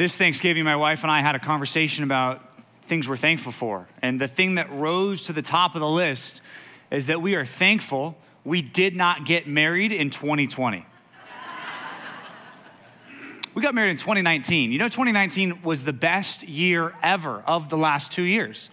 This Thanksgiving, my wife and I had a conversation about things we're thankful for. And the thing that rose to the top of the list is that we are thankful we did not get married in 2020. we got married in 2019. You know, 2019 was the best year ever of the last two years.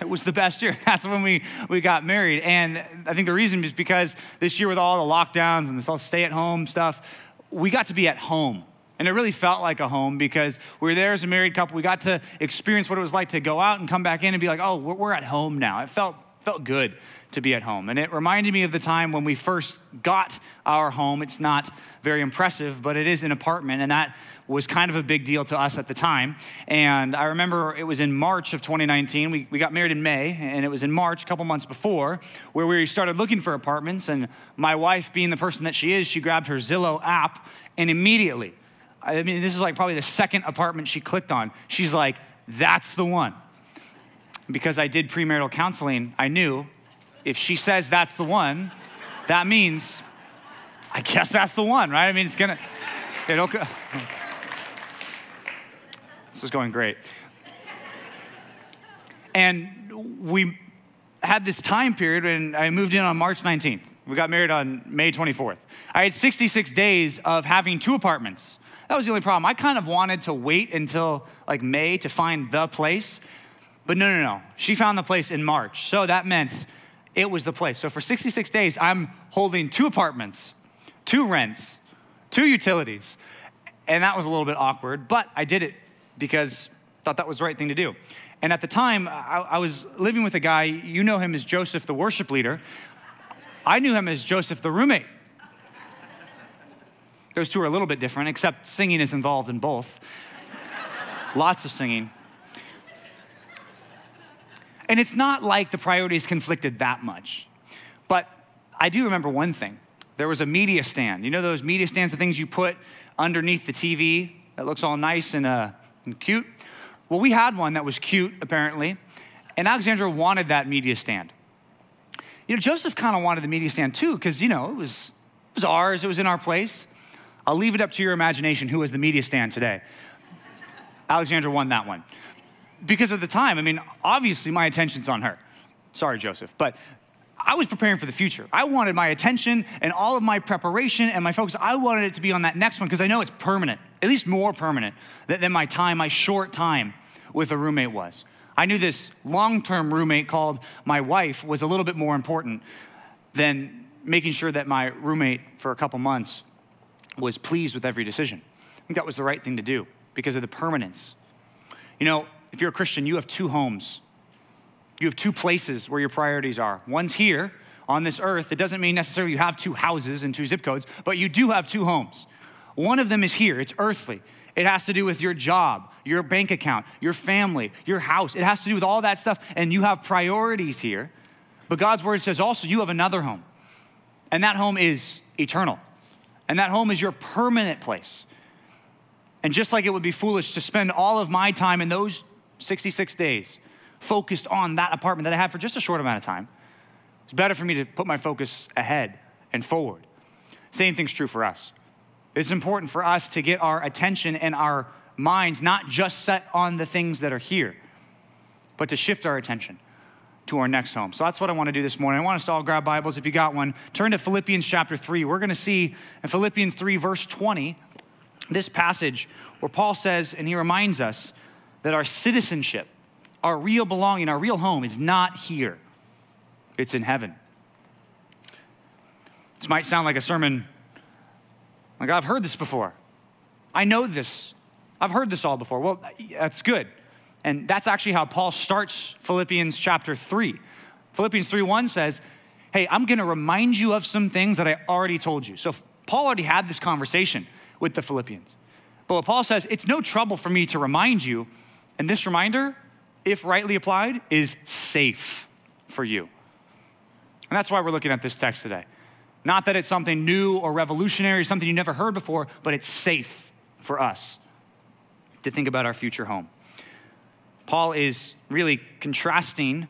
It was the best year. That's when we, we got married. And I think the reason is because this year, with all the lockdowns and this all stay at home stuff, we got to be at home. And it really felt like a home because we were there as a married couple. We got to experience what it was like to go out and come back in and be like, oh, we're, at home now. It felt, felt good to be at home. And it reminded me of the time when we first got our home. It's not very impressive, but it is an apartment. And that was kind of a big deal to us at the time. And I remember it was in March of 2019. We, we got married in May, and it was in March, a couple months before, where we started looking for apartments. And my wife, being the person that she is, she grabbed her Zillow app and immediately, I mean, this is like probably the second apartment she clicked on. She's like, that's the one. Because I did premarital counseling, I knew if she says that's the one, that means I guess that's the one, right? I mean, it's gonna, it'll, this is going great. And we had this time period and I moved in on March 19th. We got married on May 24th. I had 66 days of having two apartments. That was the only problem. I kind of wanted to wait until like May to find the place. But no, no, no. She found the place in March. So that meant it was the place. So for 66 days, I'm holding two apartments, two rents, two utilities. And that was a little bit awkward, but I did it because I thought that was the right thing to do. And at the time, I, I was living with a guy, you know him as Joseph, the worship leader. I knew him as Joseph, the roommate. Those two are a little bit different, except singing is involved in both. Lots of singing. And it's not like the priorities conflicted that much. But I do remember one thing. There was a media stand. You know those media stands, the things you put underneath the TV that looks all nice and, uh, and cute? Well, we had one that was cute, apparently. And Alexandra wanted that media stand. You know, Joseph kind of wanted the media stand too, because, you know, it was, it was ours, it was in our place. I'll leave it up to your imagination who was the media stand today. Alexandra won that one because at the time. I mean, obviously, my attention's on her. Sorry, Joseph, but I was preparing for the future. I wanted my attention and all of my preparation and my focus, I wanted it to be on that next one because I know it's permanent, at least more permanent than my time, my short time with a roommate was. I knew this long term roommate called my wife was a little bit more important than making sure that my roommate for a couple months was pleased with every decision. I think that was the right thing to do because of the permanence. You know, if you're a Christian, you have two homes. You have two places where your priorities are. One's here on this earth. It doesn't mean necessarily you have two houses and two zip codes, but you do have two homes. One of them is here, it's earthly. It has to do with your job, your bank account, your family, your house. It has to do with all that stuff, and you have priorities here. But God's word says also you have another home, and that home is eternal. And that home is your permanent place. And just like it would be foolish to spend all of my time in those 66 days focused on that apartment that I had for just a short amount of time. It's better for me to put my focus ahead and forward. Same thing's true for us. It's important for us to get our attention and our minds not just set on the things that are here, but to shift our attention to our next home. So that's what I want to do this morning. I want us to all grab Bibles if you got one. Turn to Philippians chapter 3. We're going to see in Philippians 3, verse 20, this passage where Paul says, and he reminds us that our citizenship, our real belonging, our real home is not here, it's in heaven. This might sound like a sermon like I've heard this before. I know this. I've heard this all before. Well, that's good. And that's actually how Paul starts Philippians chapter 3. Philippians 3:1 says, "Hey, I'm going to remind you of some things that I already told you." So Paul already had this conversation with the Philippians. But what Paul says, it's no trouble for me to remind you and this reminder, if rightly applied, is safe for you. And that's why we're looking at this text today. Not that it's something new or revolutionary, something you never heard before, but it's safe for us to think about our future home. Paul is really contrasting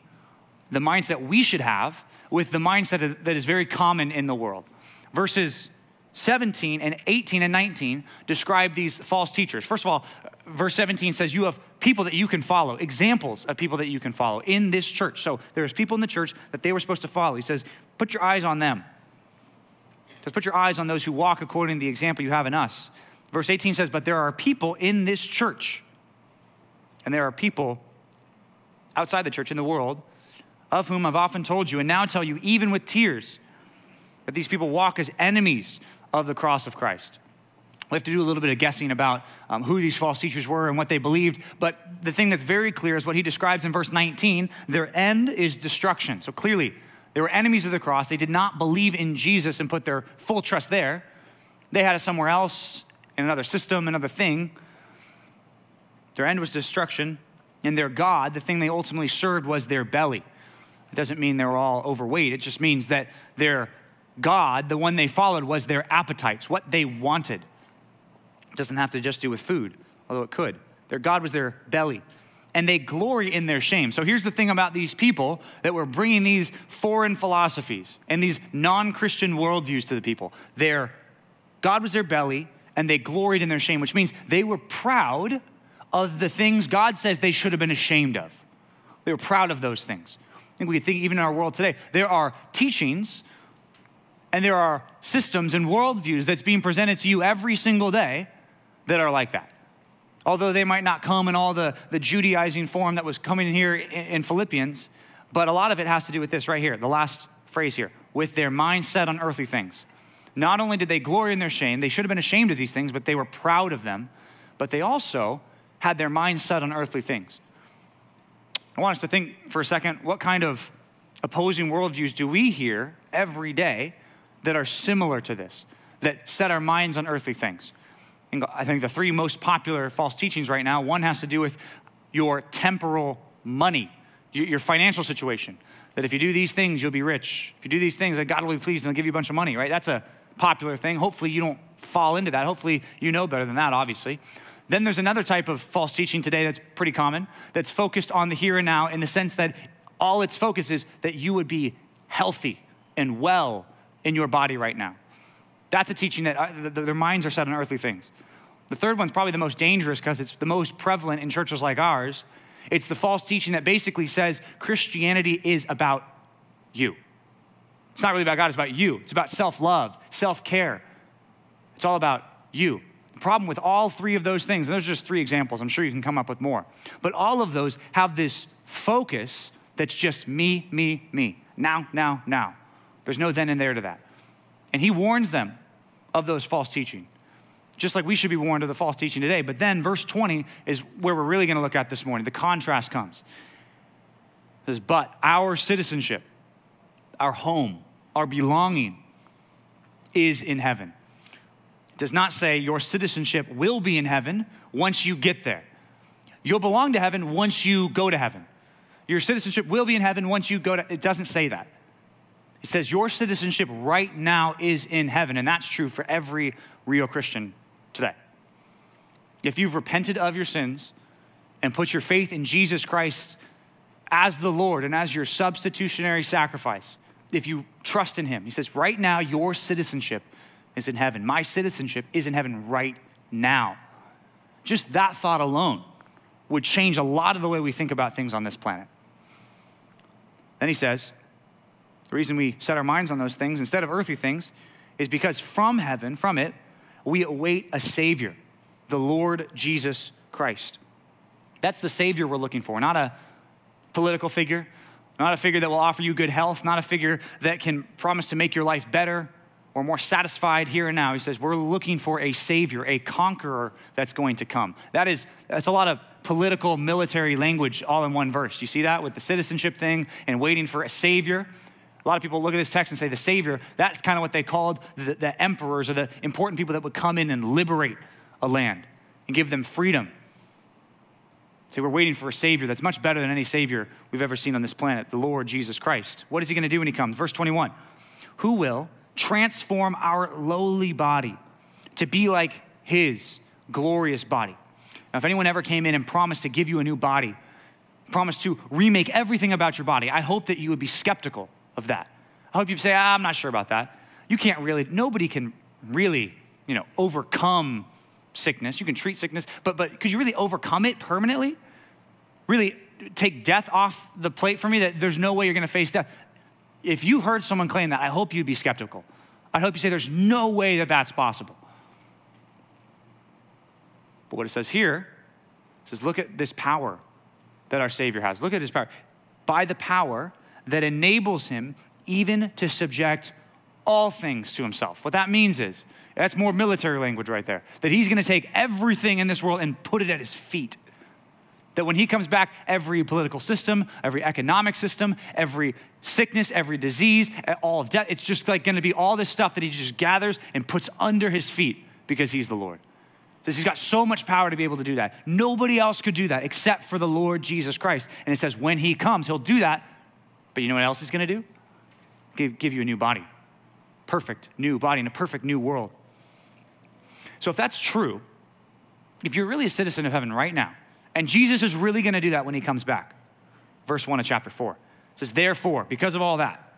the mindset we should have with the mindset that is very common in the world. Verses 17 and 18 and 19 describe these false teachers. First of all, verse 17 says you have people that you can follow, examples of people that you can follow in this church. So there's people in the church that they were supposed to follow. He says, put your eyes on them. Just put your eyes on those who walk according to the example you have in us. Verse 18 says, But there are people in this church, and there are people outside the church in the world, of whom I've often told you, and now tell you, even with tears, that these people walk as enemies of the cross of Christ. We have to do a little bit of guessing about um, who these false teachers were and what they believed. But the thing that's very clear is what he describes in verse 19 their end is destruction. So clearly, they were enemies of the cross. They did not believe in Jesus and put their full trust there. They had it somewhere else, in another system, another thing. Their end was destruction, and their God, the thing they ultimately served, was their belly. It doesn't mean they were all overweight, it just means that their God, the one they followed, was their appetites, what they wanted. It doesn't have to just do with food, although it could. Their God was their belly. And they glory in their shame. So here's the thing about these people that were bringing these foreign philosophies and these non Christian worldviews to the people. Their God was their belly, and they gloried in their shame, which means they were proud of the things God says they should have been ashamed of. They were proud of those things. I think we think even in our world today, there are teachings and there are systems and worldviews that's being presented to you every single day that are like that. Although they might not come in all the, the Judaizing form that was coming in here in, in Philippians, but a lot of it has to do with this right here, the last phrase here, with their mindset on earthly things. Not only did they glory in their shame, they should have been ashamed of these things, but they were proud of them, but they also had their mind set on earthly things. I want us to think for a second what kind of opposing worldviews do we hear every day that are similar to this, that set our minds on earthly things? I think the three most popular false teachings right now one has to do with your temporal money, your financial situation. That if you do these things, you'll be rich. If you do these things, that God will be pleased and he'll give you a bunch of money, right? That's a popular thing. Hopefully, you don't fall into that. Hopefully, you know better than that, obviously. Then there's another type of false teaching today that's pretty common that's focused on the here and now in the sense that all its focus is that you would be healthy and well in your body right now. That's a teaching that uh, their minds are set on earthly things. The third one's probably the most dangerous because it's the most prevalent in churches like ours. It's the false teaching that basically says Christianity is about you. It's not really about God, it's about you. It's about self love, self care. It's all about you. The problem with all three of those things, and those are just three examples, I'm sure you can come up with more, but all of those have this focus that's just me, me, me. Now, now, now. There's no then and there to that. And he warns them of those false teaching, just like we should be warned of the false teaching today. But then verse 20 is where we're really going to look at this morning. The contrast comes. It says, But our citizenship, our home, our belonging is in heaven. Does not say your citizenship will be in heaven once you get there. You'll belong to heaven once you go to heaven. Your citizenship will be in heaven once you go to it doesn't say that. It says your citizenship right now is in heaven, and that's true for every real Christian today. If you've repented of your sins and put your faith in Jesus Christ as the Lord and as your substitutionary sacrifice, if you trust in him. He says, right now, your citizenship is in heaven. My citizenship is in heaven right now. Just that thought alone would change a lot of the way we think about things on this planet. Then he says, the reason we set our minds on those things instead of earthly things is because from heaven, from it, we await a Savior, the Lord Jesus Christ. That's the Savior we're looking for, not a political figure, not a figure that will offer you good health, not a figure that can promise to make your life better or more satisfied here and now. He says, We're looking for a savior, a conqueror that's going to come. That is, that's a lot of political, military language all in one verse. You see that with the citizenship thing and waiting for a savior? A lot of people look at this text and say the savior, that's kind of what they called the, the emperors or the important people that would come in and liberate a land and give them freedom Say, we're waiting for a Savior that's much better than any Savior we've ever seen on this planet, the Lord Jesus Christ. What is He going to do when He comes? Verse 21 Who will transform our lowly body to be like His glorious body? Now, if anyone ever came in and promised to give you a new body, promised to remake everything about your body, I hope that you would be skeptical of that. I hope you'd say, ah, I'm not sure about that. You can't really, nobody can really, you know, overcome sickness. You can treat sickness, but but could you really overcome it permanently? Really take death off the plate for me that there's no way you're going to face death. If you heard someone claim that, I hope you'd be skeptical. I hope you say there's no way that that's possible. But what it says here it says, look at this power that our Savior has. Look at his power. By the power that enables him even to subject all things to himself. What that means is, that's more military language right there, that he's gonna take everything in this world and put it at his feet. That when he comes back, every political system, every economic system, every sickness, every disease, all of death, it's just like gonna be all this stuff that he just gathers and puts under his feet because he's the Lord. Says he's got so much power to be able to do that. Nobody else could do that except for the Lord Jesus Christ. And it says when he comes, he'll do that. But you know what else he's gonna do? Give, give you a new body. Perfect new body in a perfect new world. So if that's true, if you're really a citizen of heaven right now, and Jesus is really gonna do that when he comes back, verse 1 of chapter 4 says, Therefore, because of all that,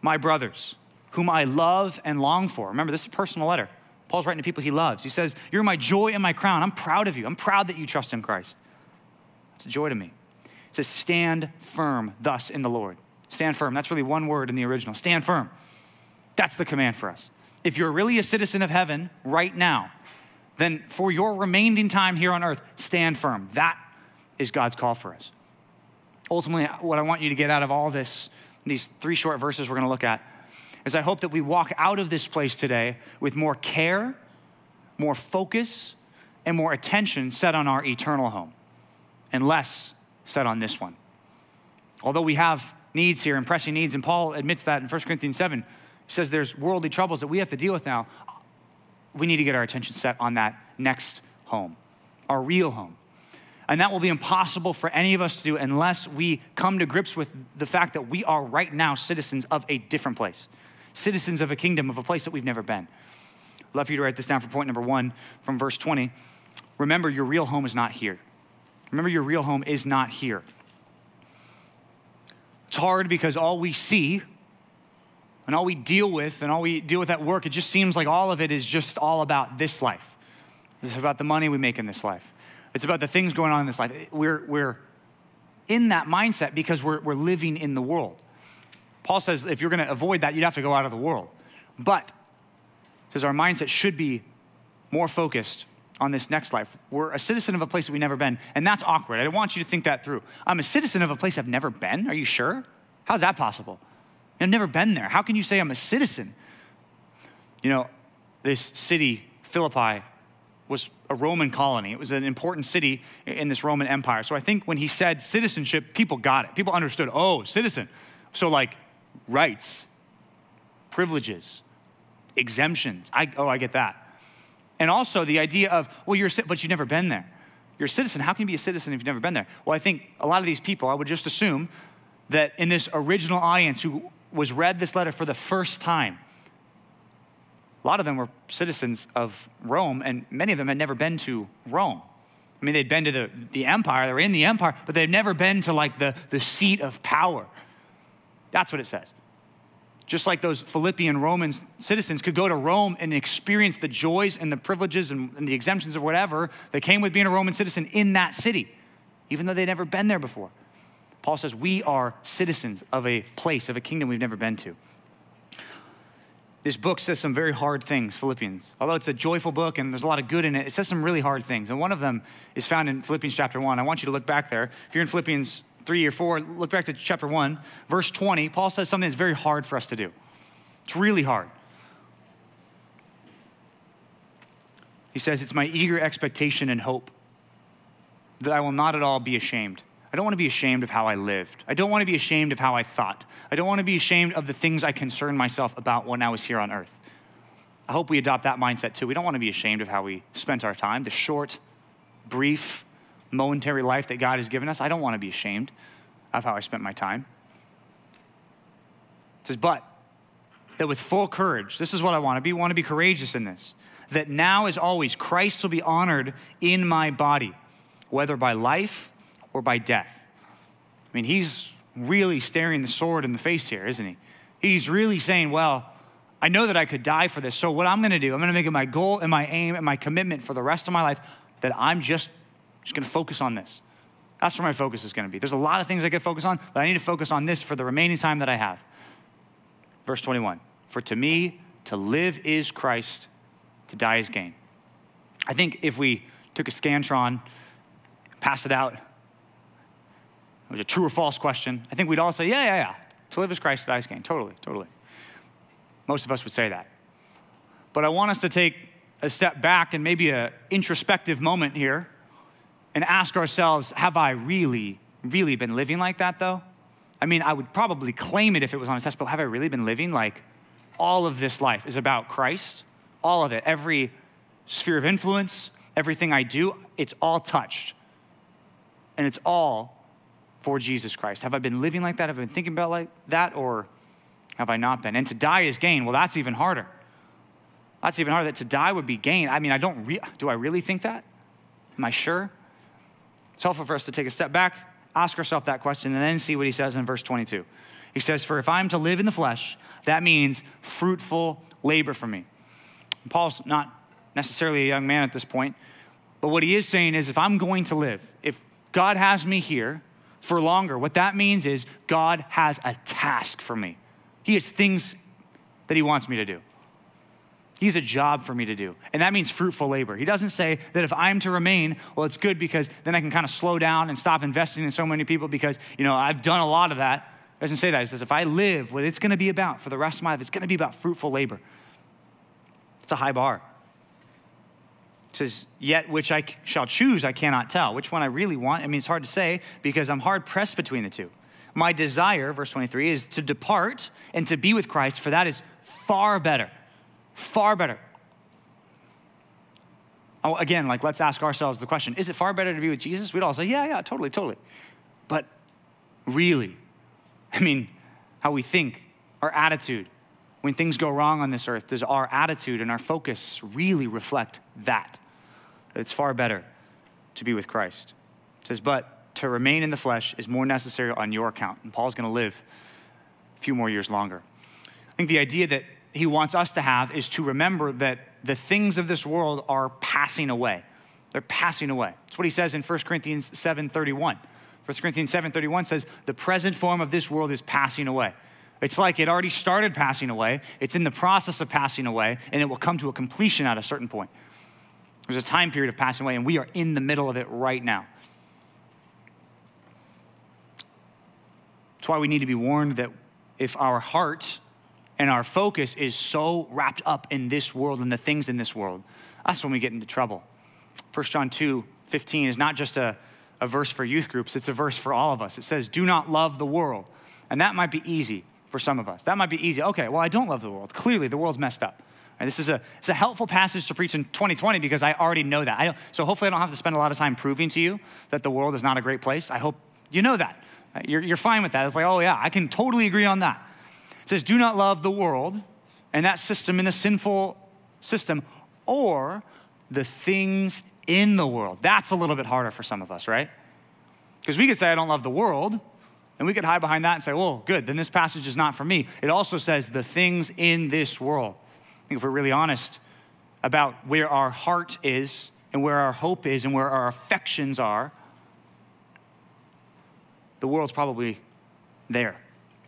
my brothers, whom I love and long for, remember, this is a personal letter. Paul's writing to people he loves. He says, You're my joy and my crown. I'm proud of you. I'm proud that you trust in Christ. It's a joy to me. It says, Stand firm thus in the Lord. Stand firm. That's really one word in the original. Stand firm. That's the command for us. If you're really a citizen of heaven right now, then for your remaining time here on earth, stand firm. That is God's call for us. Ultimately, what I want you to get out of all this, these three short verses we're going to look at, is I hope that we walk out of this place today with more care, more focus, and more attention set on our eternal home, and less set on this one. Although we have needs here and pressing needs, and Paul admits that in 1 Corinthians 7, he says there's worldly troubles that we have to deal with now. We need to get our attention set on that next home, our real home. And that will be impossible for any of us to do unless we come to grips with the fact that we are right now citizens of a different place, citizens of a kingdom, of a place that we've never been. I'd love for you to write this down for point number one from verse 20. Remember, your real home is not here. Remember, your real home is not here. It's hard because all we see and all we deal with and all we deal with at work, it just seems like all of it is just all about this life. It's about the money we make in this life. It's about the things going on in this life. We're, we're in that mindset because we're, we're living in the world. Paul says if you're going to avoid that, you'd have to go out of the world. But, says our mindset should be more focused on this next life. We're a citizen of a place that we've never been, and that's awkward. I want you to think that through. I'm a citizen of a place I've never been. Are you sure? How's that possible? I've never been there. How can you say I'm a citizen? You know, this city, Philippi, was a Roman colony. It was an important city in this Roman Empire. So I think when he said citizenship, people got it. People understood, oh, citizen. So, like, rights, privileges, exemptions. I, oh, I get that. And also the idea of, well, you're, but you've never been there. You're a citizen. How can you be a citizen if you've never been there? Well, I think a lot of these people, I would just assume that in this original audience who was read this letter for the first time, a lot of them were citizens of Rome, and many of them had never been to Rome. I mean, they'd been to the, the empire, they were in the empire, but they'd never been to like the, the seat of power. That's what it says. Just like those Philippian Roman citizens could go to Rome and experience the joys and the privileges and, and the exemptions or whatever that came with being a Roman citizen in that city, even though they'd never been there before. Paul says we are citizens of a place, of a kingdom we've never been to. This book says some very hard things, Philippians. Although it's a joyful book and there's a lot of good in it, it says some really hard things. And one of them is found in Philippians chapter 1. I want you to look back there. If you're in Philippians 3 or 4, look back to chapter 1, verse 20. Paul says something that's very hard for us to do. It's really hard. He says, It's my eager expectation and hope that I will not at all be ashamed. I don't want to be ashamed of how I lived. I don't want to be ashamed of how I thought. I don't want to be ashamed of the things I concerned myself about when I was here on earth. I hope we adopt that mindset too. We don't want to be ashamed of how we spent our time, the short, brief, momentary life that God has given us. I don't want to be ashamed of how I spent my time. It says, but that with full courage, this is what I want to be, want to be courageous in this, that now as always, Christ will be honored in my body, whether by life or by death. I mean, he's really staring the sword in the face here, isn't he? He's really saying, well, I know that I could die for this. So, what I'm going to do, I'm going to make it my goal and my aim and my commitment for the rest of my life that I'm just, just going to focus on this. That's where my focus is going to be. There's a lot of things I could focus on, but I need to focus on this for the remaining time that I have. Verse 21 For to me, to live is Christ, to die is gain. I think if we took a Scantron, passed it out, was a true or false question, I think we'd all say, yeah, yeah, yeah. To live is Christ, to die is gain. Totally, totally. Most of us would say that. But I want us to take a step back and maybe an introspective moment here and ask ourselves have I really, really been living like that though? I mean, I would probably claim it if it was on a test, but have I really been living like all of this life is about Christ? All of it, every sphere of influence, everything I do, it's all touched. And it's all for Jesus Christ. Have I been living like that? Have I been thinking about like that? Or have I not been? And to die is gain. Well, that's even harder. That's even harder. That to die would be gain. I mean, I don't. Re- do I really think that? Am I sure? It's helpful for us to take a step back, ask ourselves that question, and then see what he says in verse 22. He says, "For if I'm to live in the flesh, that means fruitful labor for me." And Paul's not necessarily a young man at this point, but what he is saying is, if I'm going to live, if God has me here for longer, what that means is God has a task for me. He has things that He wants me to do. He's a job for me to do. And that means fruitful labor. He doesn't say that if I'm to remain, well, it's good because then I can kind of slow down and stop investing in so many people because, you know, I've done a lot of that. He doesn't say that. He says, if I live, what it's going to be about for the rest of my life, it's going to be about fruitful labor. It's a high bar. Says, yet which I shall choose, I cannot tell. Which one I really want, I mean, it's hard to say because I'm hard pressed between the two. My desire, verse 23, is to depart and to be with Christ, for that is far better. Far better. Oh, again, like let's ask ourselves the question is it far better to be with Jesus? We'd all say, yeah, yeah, totally, totally. But really, I mean, how we think, our attitude, when things go wrong on this earth, does our attitude and our focus really reflect that? It's far better to be with Christ. It says, but to remain in the flesh is more necessary on your account. And Paul's going to live a few more years longer. I think the idea that he wants us to have is to remember that the things of this world are passing away. They're passing away. That's what he says in 1 Corinthians 7:31. 1 Corinthians 7:31 says, "The present form of this world is passing away." It's like it already started passing away. It's in the process of passing away, and it will come to a completion at a certain point. There's a time period of passing away, and we are in the middle of it right now. That's why we need to be warned that if our heart and our focus is so wrapped up in this world and the things in this world, that's when we get into trouble. 1 John 2 15 is not just a, a verse for youth groups, it's a verse for all of us. It says, Do not love the world. And that might be easy for some of us. That might be easy. Okay, well, I don't love the world. Clearly, the world's messed up. And this is a, it's a helpful passage to preach in 2020 because I already know that. I so hopefully, I don't have to spend a lot of time proving to you that the world is not a great place. I hope you know that. You're, you're fine with that. It's like, oh, yeah, I can totally agree on that. It says, do not love the world and that system in the sinful system or the things in the world. That's a little bit harder for some of us, right? Because we could say, I don't love the world, and we could hide behind that and say, well, good, then this passage is not for me. It also says the things in this world. If we're really honest about where our heart is and where our hope is and where our affections are, the world's probably there.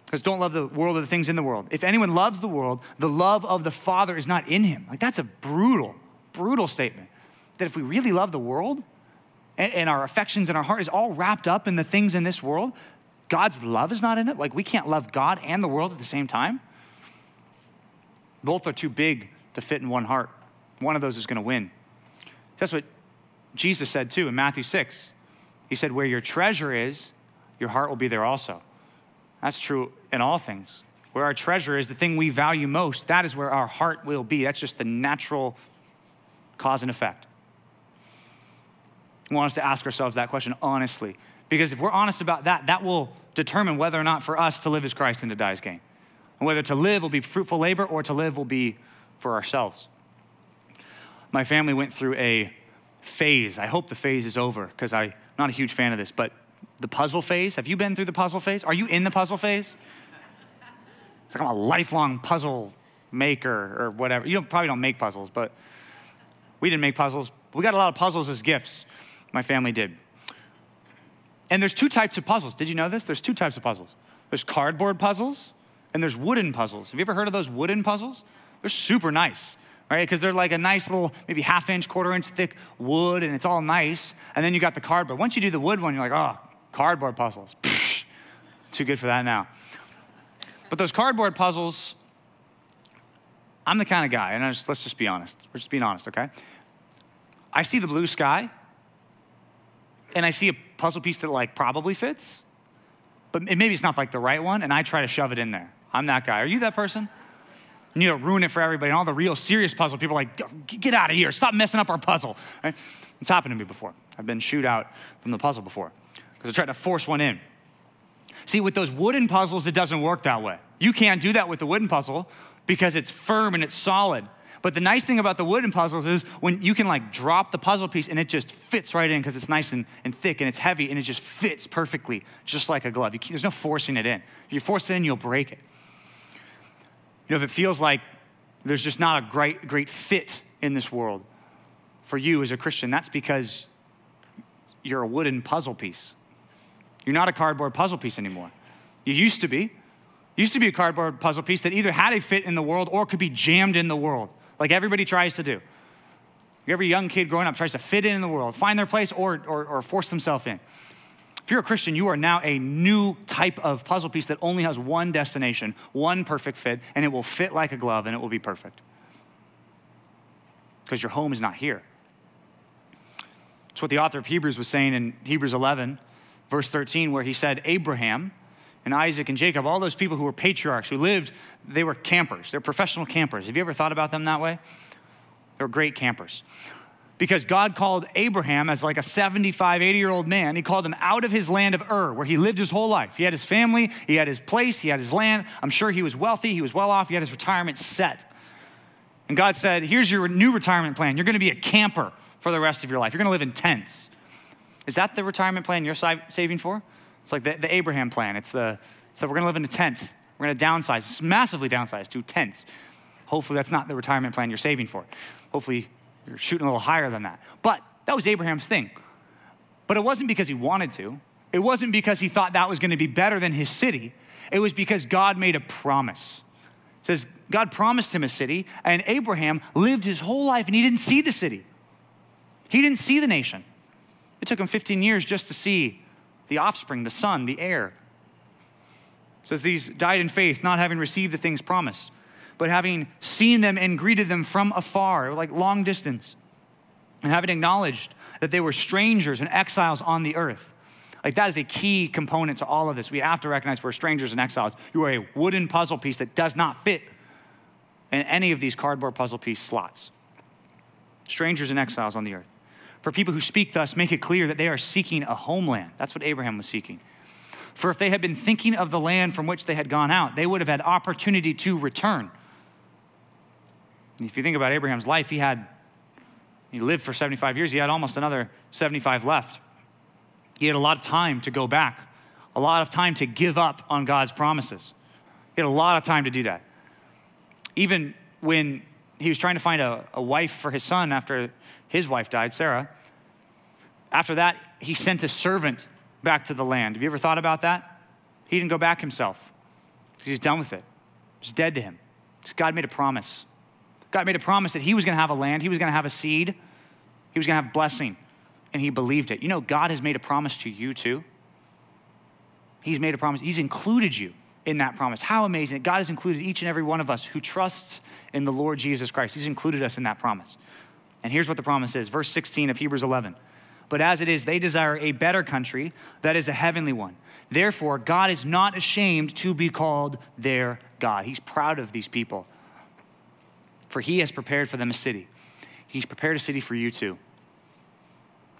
Because don't love the world or the things in the world. If anyone loves the world, the love of the Father is not in him. Like, that's a brutal, brutal statement. That if we really love the world and, and our affections and our heart is all wrapped up in the things in this world, God's love is not in it. Like, we can't love God and the world at the same time. Both are too big to fit in one heart. One of those is going to win. That's what Jesus said too in Matthew 6. He said, Where your treasure is, your heart will be there also. That's true in all things. Where our treasure is, the thing we value most, that is where our heart will be. That's just the natural cause and effect. We want us to ask ourselves that question honestly. Because if we're honest about that, that will determine whether or not for us to live as Christ and to die as gain. And whether to live will be fruitful labor or to live will be for ourselves. My family went through a phase. I hope the phase is over because I'm not a huge fan of this, but the puzzle phase. Have you been through the puzzle phase? Are you in the puzzle phase? It's like I'm a lifelong puzzle maker or whatever. You don't, probably don't make puzzles, but we didn't make puzzles. We got a lot of puzzles as gifts. My family did. And there's two types of puzzles. Did you know this? There's two types of puzzles. There's cardboard puzzles and there's wooden puzzles. Have you ever heard of those wooden puzzles? They're super nice, right? Because they're like a nice little, maybe half inch, quarter inch thick wood, and it's all nice. And then you got the cardboard. Once you do the wood one, you're like, oh, cardboard puzzles. Too good for that now. But those cardboard puzzles, I'm the kind of guy, and just, let's just be honest. We're just being honest, okay? I see the blue sky, and I see a puzzle piece that like probably fits, but maybe it's not like the right one, and I try to shove it in there. I'm that guy. Are you that person? And you know, ruin it for everybody. And all the real serious puzzle people are like, get out of here. Stop messing up our puzzle. Right? It's happened to me before. I've been shoot out from the puzzle before because I tried to force one in. See, with those wooden puzzles, it doesn't work that way. You can't do that with the wooden puzzle because it's firm and it's solid. But the nice thing about the wooden puzzles is when you can like drop the puzzle piece and it just fits right in because it's nice and, and thick and it's heavy and it just fits perfectly, just like a glove. There's no forcing it in. If you force it in, you'll break it. You know, if it feels like there's just not a great, great fit in this world for you as a Christian, that's because you're a wooden puzzle piece. You're not a cardboard puzzle piece anymore. You used to be. You used to be a cardboard puzzle piece that either had a fit in the world or could be jammed in the world, like everybody tries to do. Every young kid growing up tries to fit in in the world, find their place, or, or, or force themselves in. If you're a Christian, you are now a new type of puzzle piece that only has one destination, one perfect fit, and it will fit like a glove and it will be perfect. Because your home is not here. It's what the author of Hebrews was saying in Hebrews 11, verse 13, where he said, Abraham and Isaac and Jacob, all those people who were patriarchs, who lived, they were campers. They're professional campers. Have you ever thought about them that way? They were great campers because God called Abraham as like a 75, 80 year old man. He called him out of his land of Ur, where he lived his whole life. He had his family, he had his place, he had his land. I'm sure he was wealthy, he was well off, he had his retirement set. And God said, Here's your new retirement plan. You're going to be a camper for the rest of your life. You're going to live in tents. Is that the retirement plan you're saving for? It's like the, the Abraham plan. It's the, so we're going to live in a tent. We're going to downsize, it's massively downsize to tents. Hopefully, that's not the retirement plan you're saving for. Hopefully, you're shooting a little higher than that. But that was Abraham's thing. But it wasn't because he wanted to, it wasn't because he thought that was going to be better than his city. It was because God made a promise. It says God promised him a city, and Abraham lived his whole life and he didn't see the city. He didn't see the nation. It took him 15 years just to see the offspring, the son, the heir. It says these died in faith, not having received the things promised but having seen them and greeted them from afar, like long distance, and having acknowledged that they were strangers and exiles on the earth. Like that is a key component to all of this. We have to recognize we're strangers and exiles. You are a wooden puzzle piece that does not fit in any of these cardboard puzzle piece slots. Strangers and exiles on the earth. For people who speak thus, make it clear that they are seeking a homeland. That's what Abraham was seeking. For if they had been thinking of the land from which they had gone out, they would have had opportunity to return. If you think about Abraham's life, he had, he lived for 75 years, he had almost another 75 left. He had a lot of time to go back, a lot of time to give up on God's promises. He had a lot of time to do that. Even when he was trying to find a, a wife for his son after his wife died, Sarah, after that, he sent a servant back to the land. Have you ever thought about that? He didn't go back himself because he's done with it. It's dead to him. God made a promise. God made a promise that he was going to have a land, he was going to have a seed, he was going to have blessing, and he believed it. You know, God has made a promise to you too. He's made a promise, he's included you in that promise. How amazing that God has included each and every one of us who trusts in the Lord Jesus Christ. He's included us in that promise. And here's what the promise is verse 16 of Hebrews 11. But as it is, they desire a better country that is a heavenly one. Therefore, God is not ashamed to be called their God. He's proud of these people for he has prepared for them a city. He's prepared a city for you too.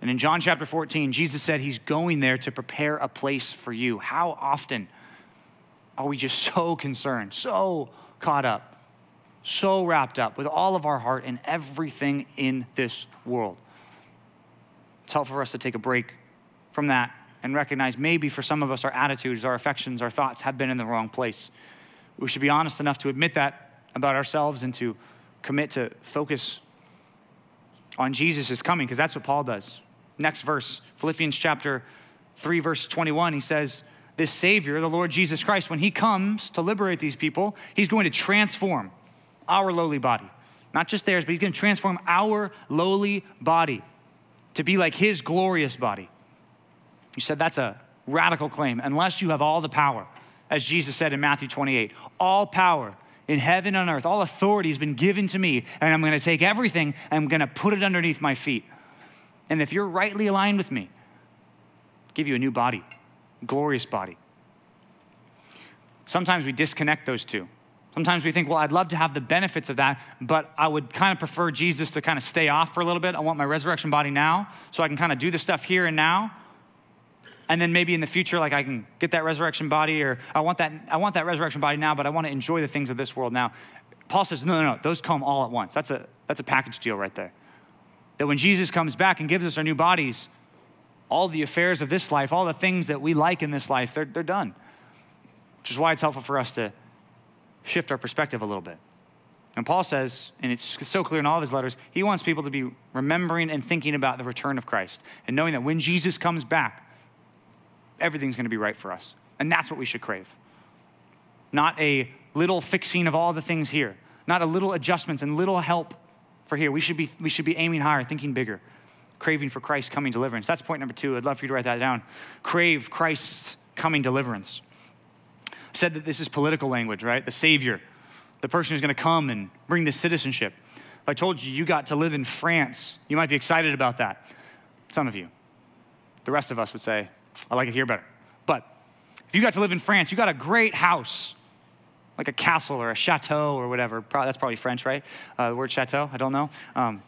And in John chapter 14, Jesus said he's going there to prepare a place for you. How often are we just so concerned, so caught up, so wrapped up with all of our heart and everything in this world? It's helpful for us to take a break from that and recognize maybe for some of us, our attitudes, our affections, our thoughts have been in the wrong place. We should be honest enough to admit that about ourselves and to commit to focus on Jesus coming, because that's what Paul does. Next verse, Philippians chapter 3, verse 21, he says, This Savior, the Lord Jesus Christ, when he comes to liberate these people, he's going to transform our lowly body. Not just theirs, but he's going to transform our lowly body to be like his glorious body. He said that's a radical claim, unless you have all the power, as Jesus said in Matthew 28 all power in heaven and earth, all authority has been given to me, and I'm going to take everything I'm going to put it underneath my feet. And if you're rightly aligned with me, I'll give you a new body, glorious body. Sometimes we disconnect those two. Sometimes we think, well, I'd love to have the benefits of that, but I would kind of prefer Jesus to kind of stay off for a little bit. I want my resurrection body now so I can kind of do the stuff here and now. And then maybe in the future, like I can get that resurrection body, or I want that, I want that resurrection body now, but I want to enjoy the things of this world now. Paul says, no, no, no, those come all at once. That's a, that's a package deal right there. That when Jesus comes back and gives us our new bodies, all the affairs of this life, all the things that we like in this life, they're, they're done. Which is why it's helpful for us to shift our perspective a little bit. And Paul says, and it's so clear in all of his letters, he wants people to be remembering and thinking about the return of Christ and knowing that when Jesus comes back, everything's going to be right for us. And that's what we should crave. Not a little fixing of all the things here, not a little adjustments and little help for here. We should be, we should be aiming higher, thinking bigger, craving for Christ's coming deliverance. That's point number two. I'd love for you to write that down. Crave Christ's coming deliverance I said that this is political language, right? The Savior, the person who's going to come and bring this citizenship. If I told you you got to live in France, you might be excited about that. Some of you. The rest of us would say, I like it here better. But if you got to live in France, you got a great house, like a castle or a chateau or whatever. That's probably French, right? Uh, the word chateau, I don't know. Um,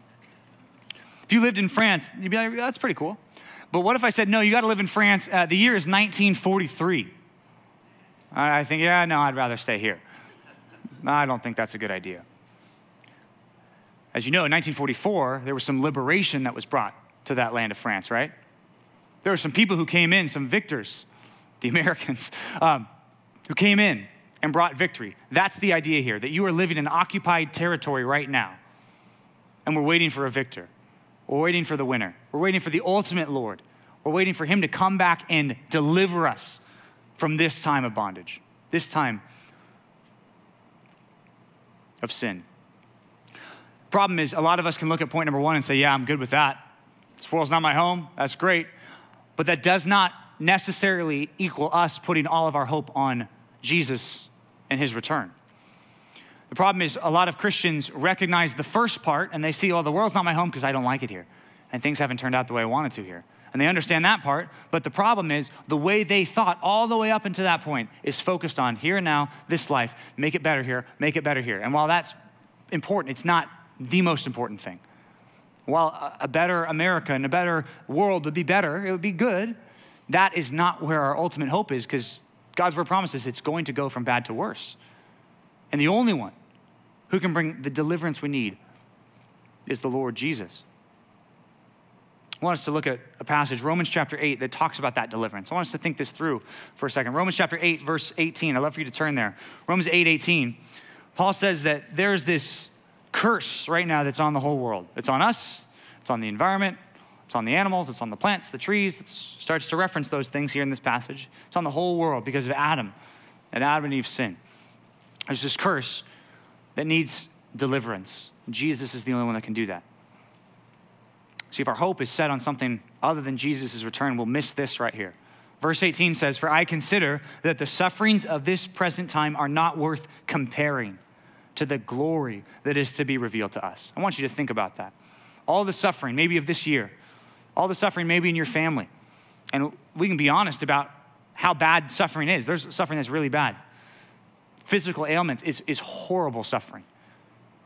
if you lived in France, you'd be like, that's pretty cool. But what if I said, no, you got to live in France? Uh, the year is 1943. I think, yeah, no, I'd rather stay here. I don't think that's a good idea. As you know, in 1944, there was some liberation that was brought to that land of France, right? There were some people who came in, some victors, the Americans, um, who came in and brought victory. That's the idea here, that you are living in occupied territory right now, and we're waiting for a victor. We're waiting for the winner. We're waiting for the ultimate Lord. We're waiting for him to come back and deliver us from this time of bondage, this time of sin. Problem is, a lot of us can look at point number one and say, Yeah, I'm good with that. This world's not my home. That's great. But that does not necessarily equal us putting all of our hope on Jesus and his return. The problem is, a lot of Christians recognize the first part and they see, oh, the world's not my home because I don't like it here. And things haven't turned out the way I wanted to here. And they understand that part. But the problem is the way they thought all the way up until that point is focused on here and now, this life, make it better here, make it better here. And while that's important, it's not the most important thing. While a better America and a better world would be better, it would be good, that is not where our ultimate hope is because God's word promises it's going to go from bad to worse. And the only one who can bring the deliverance we need is the Lord Jesus. I want us to look at a passage, Romans chapter 8, that talks about that deliverance. I want us to think this through for a second. Romans chapter 8, verse 18. I'd love for you to turn there. Romans 8, 18. Paul says that there's this curse right now that's on the whole world. It's on us, it's on the environment, it's on the animals, it's on the plants, the trees. It starts to reference those things here in this passage. It's on the whole world because of Adam and Adam and Eve's sin. There's this curse that needs deliverance. Jesus is the only one that can do that. See, if our hope is set on something other than Jesus' return, we'll miss this right here. Verse 18 says, For I consider that the sufferings of this present time are not worth comparing to the glory that is to be revealed to us. I want you to think about that. All the suffering, maybe of this year, all the suffering, maybe in your family. And we can be honest about how bad suffering is. There's suffering that's really bad. Physical ailments is, is horrible suffering.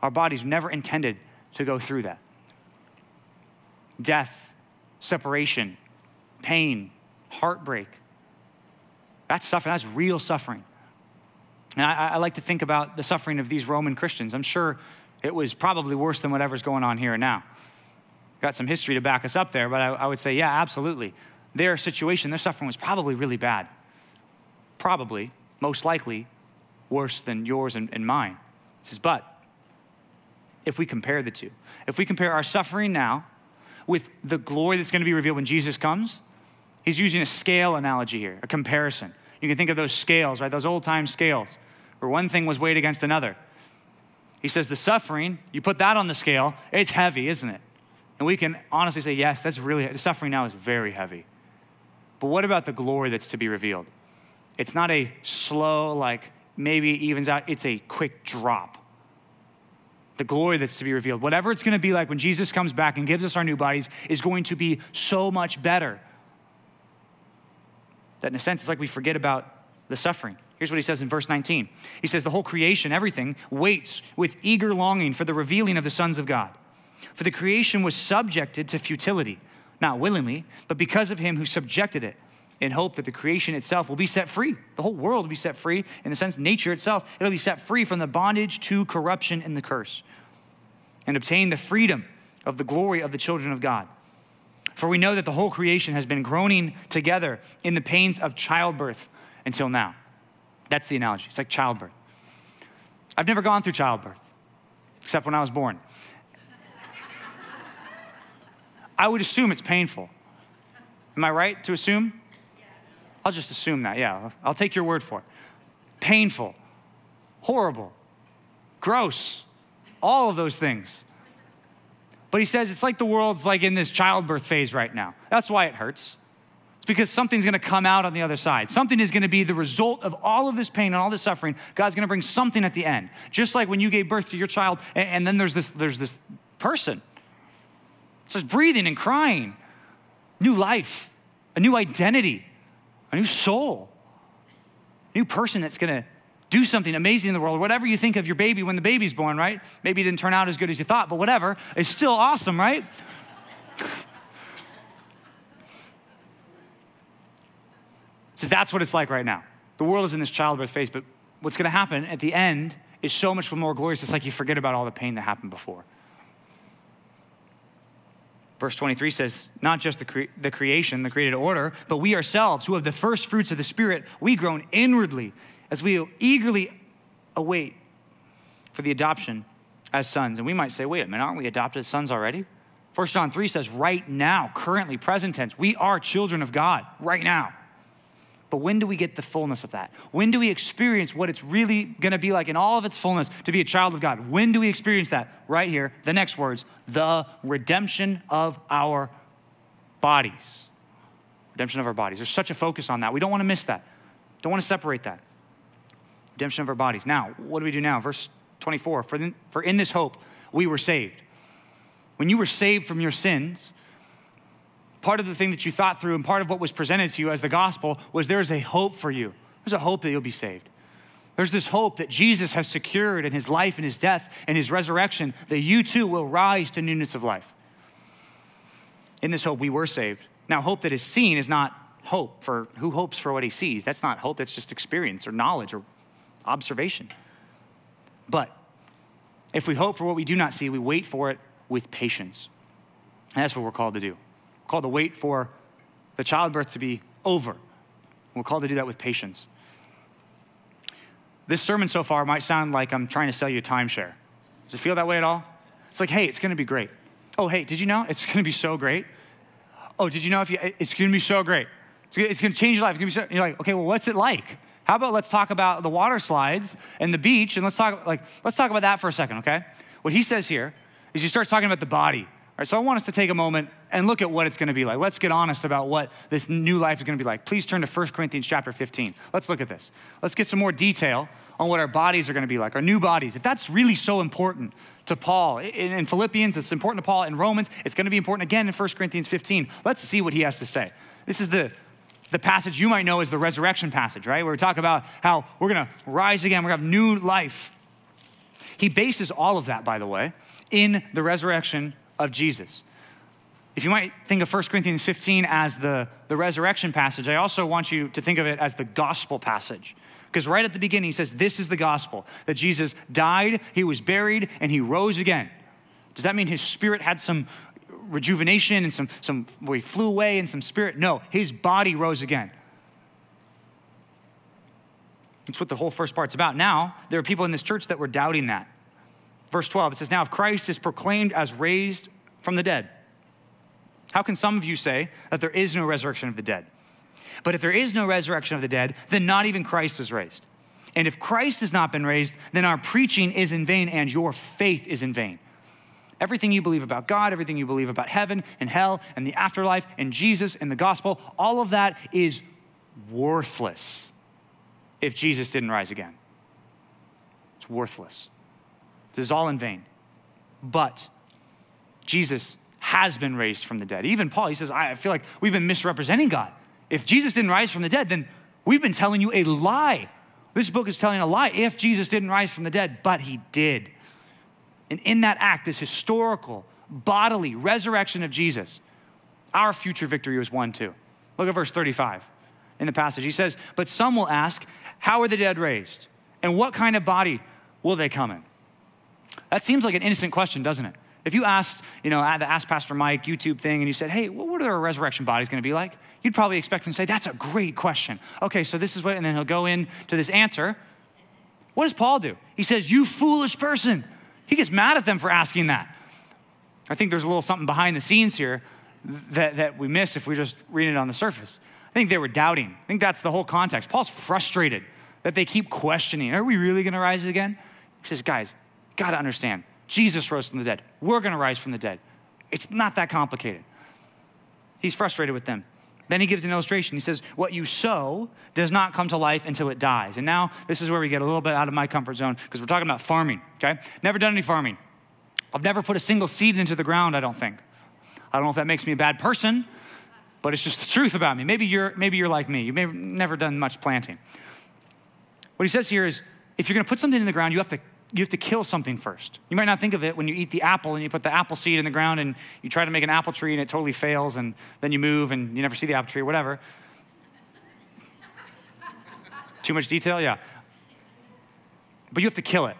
Our bodies never intended to go through that death, separation, pain, heartbreak. That's suffering, that's real suffering. And I, I, like to think about the suffering of these Roman Christians. I'm sure it was probably worse than whatever's going on here and now. Got some history to back us up there, but I, I would say, yeah, absolutely. Their situation, their suffering was probably really bad. Probably, most likely, worse than yours and, and mine. He says, but if we compare the two, if we compare our suffering now with the glory that's going to be revealed when Jesus comes, he's using a scale analogy here, a comparison. You can think of those scales, right? Those old time scales, where one thing was weighed against another. He says, the suffering, you put that on the scale, it's heavy, isn't it? And we can honestly say, yes, that's really, the suffering now is very heavy. But what about the glory that's to be revealed? It's not a slow, like maybe it evens out, it's a quick drop. The glory that's to be revealed, whatever it's going to be like when Jesus comes back and gives us our new bodies, is going to be so much better. That in a sense, it's like we forget about the suffering. Here's what he says in verse 19. He says, The whole creation, everything, waits with eager longing for the revealing of the sons of God. For the creation was subjected to futility, not willingly, but because of him who subjected it in hope that the creation itself will be set free. The whole world will be set free, in the sense, nature itself, it'll be set free from the bondage to corruption and the curse, and obtain the freedom of the glory of the children of God. For we know that the whole creation has been groaning together in the pains of childbirth until now. That's the analogy. It's like childbirth. I've never gone through childbirth, except when I was born. I would assume it's painful. Am I right to assume? I'll just assume that, yeah. I'll take your word for it. Painful, horrible, gross, all of those things. But he says it's like the world's like in this childbirth phase right now. That's why it hurts. It's because something's going to come out on the other side. Something is going to be the result of all of this pain and all this suffering. God's going to bring something at the end. Just like when you gave birth to your child, and, and then there's this, there's this person. So it's breathing and crying. New life, a new identity, a new soul, a new person that's going to do something amazing in the world. Whatever you think of your baby when the baby's born, right? Maybe it didn't turn out as good as you thought, but whatever. It's still awesome, right? Says that's what it's like right now. The world is in this childbirth phase, but what's going to happen at the end is so much more glorious. It's like you forget about all the pain that happened before. Verse 23 says, not just the, cre- the creation, the created order, but we ourselves, who have the first fruits of the Spirit, we groan inwardly as we eagerly await for the adoption as sons. And we might say, wait a minute, aren't we adopted as sons already? 1 John 3 says, right now, currently, present tense, we are children of God right now. But when do we get the fullness of that? When do we experience what it's really going to be like in all of its fullness to be a child of God? When do we experience that? Right here, the next words the redemption of our bodies. Redemption of our bodies. There's such a focus on that. We don't want to miss that. Don't want to separate that. Redemption of our bodies. Now, what do we do now? Verse 24 For, in, for in this hope we were saved. When you were saved from your sins, part of the thing that you thought through and part of what was presented to you as the gospel was there's a hope for you. There's a hope that you'll be saved. There's this hope that Jesus has secured in his life and his death and his resurrection that you too will rise to newness of life. In this hope, we were saved. Now, hope that is seen is not hope for who hopes for what he sees. That's not hope, that's just experience or knowledge or observation. But if we hope for what we do not see, we wait for it with patience. And that's what we're called to do called to wait for the childbirth to be over. We're called to do that with patience. This sermon so far might sound like I'm trying to sell you a timeshare. Does it feel that way at all? It's like, hey, it's going to be great. Oh, hey, did you know it's going to be so great? Oh, did you know if you, it's going to be so great? It's going to change your life. It's so, you're like, okay, well, what's it like? How about let's talk about the water slides and the beach, and let's talk like let's talk about that for a second, okay? What he says here is he starts talking about the body right, so I want us to take a moment and look at what it's going to be like. Let's get honest about what this new life is going to be like. Please turn to 1 Corinthians chapter 15. Let's look at this. Let's get some more detail on what our bodies are going to be like, our new bodies. If that's really so important to Paul in, Philippians, it's important to Paul in Romans, it's going to be important again in 1 Corinthians 15. Let's see what he has to say. This is the the passage you might know as the resurrection passage, right? Where we talk about how we're gonna rise again, we're gonna have new life. He bases all of that, by the way, in the resurrection of Jesus. If you might think of 1 Corinthians 15 as the, the resurrection passage, I also want you to think of it as the gospel passage. Because right at the beginning, he says, This is the gospel that Jesus died, he was buried, and he rose again. Does that mean his spirit had some rejuvenation and some, some where he flew away and some spirit? No, his body rose again. That's what the whole first part's about. Now, there are people in this church that were doubting that. Verse 12, it says, Now if Christ is proclaimed as raised from the dead, how can some of you say that there is no resurrection of the dead? But if there is no resurrection of the dead, then not even Christ was raised. And if Christ has not been raised, then our preaching is in vain and your faith is in vain. Everything you believe about God, everything you believe about heaven and hell and the afterlife and Jesus and the gospel, all of that is worthless if Jesus didn't rise again. It's worthless. This is all in vain. But Jesus has been raised from the dead. Even Paul, he says, I feel like we've been misrepresenting God. If Jesus didn't rise from the dead, then we've been telling you a lie. This book is telling a lie if Jesus didn't rise from the dead, but he did. And in that act, this historical, bodily resurrection of Jesus, our future victory was won too. Look at verse 35 in the passage. He says, But some will ask, How are the dead raised? And what kind of body will they come in? That seems like an innocent question, doesn't it? If you asked, you know, the Ask Pastor Mike YouTube thing and you said, hey, what are our resurrection bodies going to be like? You'd probably expect them to say, that's a great question. Okay, so this is what, and then he'll go into this answer. What does Paul do? He says, you foolish person. He gets mad at them for asking that. I think there's a little something behind the scenes here that, that we miss if we just read it on the surface. I think they were doubting. I think that's the whole context. Paul's frustrated that they keep questioning. Are we really going to rise again? He says, guys, got to understand Jesus rose from the dead. We're going to rise from the dead. It's not that complicated. He's frustrated with them. Then he gives an illustration. He says, What you sow does not come to life until it dies. And now this is where we get a little bit out of my comfort zone because we're talking about farming, okay? Never done any farming. I've never put a single seed into the ground, I don't think. I don't know if that makes me a bad person, but it's just the truth about me. Maybe you're, maybe you're like me. You've never done much planting. What he says here is if you're going to put something in the ground, you have to you have to kill something first. You might not think of it when you eat the apple and you put the apple seed in the ground and you try to make an apple tree and it totally fails and then you move and you never see the apple tree or whatever. Too much detail? Yeah. But you have to kill it.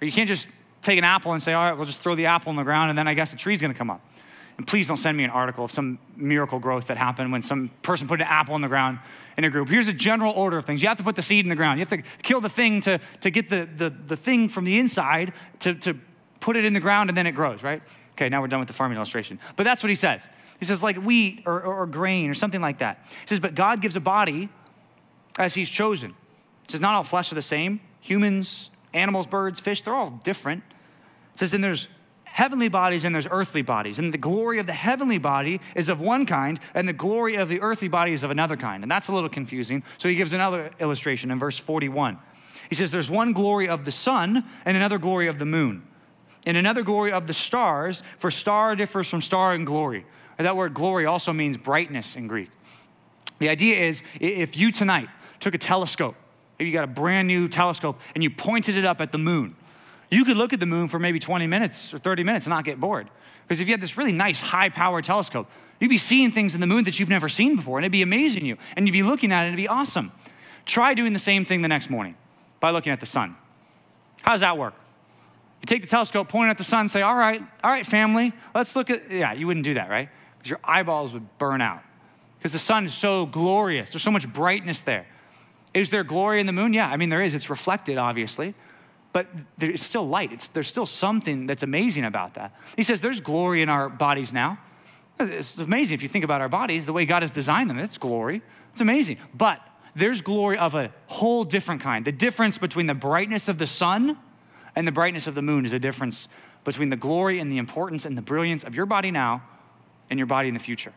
Or you can't just take an apple and say, all right, we'll just throw the apple in the ground and then I guess the tree's gonna come up. And please don't send me an article of some miracle growth that happened when some person put an apple in the ground in a group. Here's a general order of things. You have to put the seed in the ground. You have to kill the thing to, to get the, the, the thing from the inside to, to put it in the ground and then it grows, right? Okay, now we're done with the farming illustration. But that's what he says. He says, like wheat or, or, or grain or something like that. He says, but God gives a body as he's chosen. Says, not all flesh are the same. Humans, animals, birds, fish, they're all different. He says, then there's heavenly bodies and there's earthly bodies. And the glory of the heavenly body is of one kind, and the glory of the earthly body is of another kind. And that's a little confusing. So he gives another illustration in verse 41. He says, There's one glory of the sun and another glory of the moon, and another glory of the stars, for star differs from star in glory. And that word glory also means brightness in Greek. The idea is if you tonight took a telescope, maybe you got a brand new telescope, and you pointed it up at the moon, you could look at the moon for maybe 20 minutes or 30 minutes and not get bored. Because if you had this really nice high power telescope, you'd be seeing things in the moon that you've never seen before, and it'd be amazing you. And you'd be looking at it, and it'd be awesome. Try doing the same thing the next morning by looking at the sun. How does that work? You take the telescope, point at the sun, say, All right, all right, family, let's look at. Yeah, you wouldn't do that, right? Because your eyeballs would burn out. Because the sun is so glorious, there's so much brightness there. Is there glory in the moon? Yeah, I mean, there is. It's reflected, obviously but there's still light. It's, there's still something that's amazing about that. He says there's glory in our bodies now. It's amazing if you think about our bodies, the way God has designed them, it's glory. It's amazing. But there's glory of a whole different kind. The difference between the brightness of the sun and the brightness of the moon is a difference between the glory and the importance and the brilliance of your body now and your body in the future.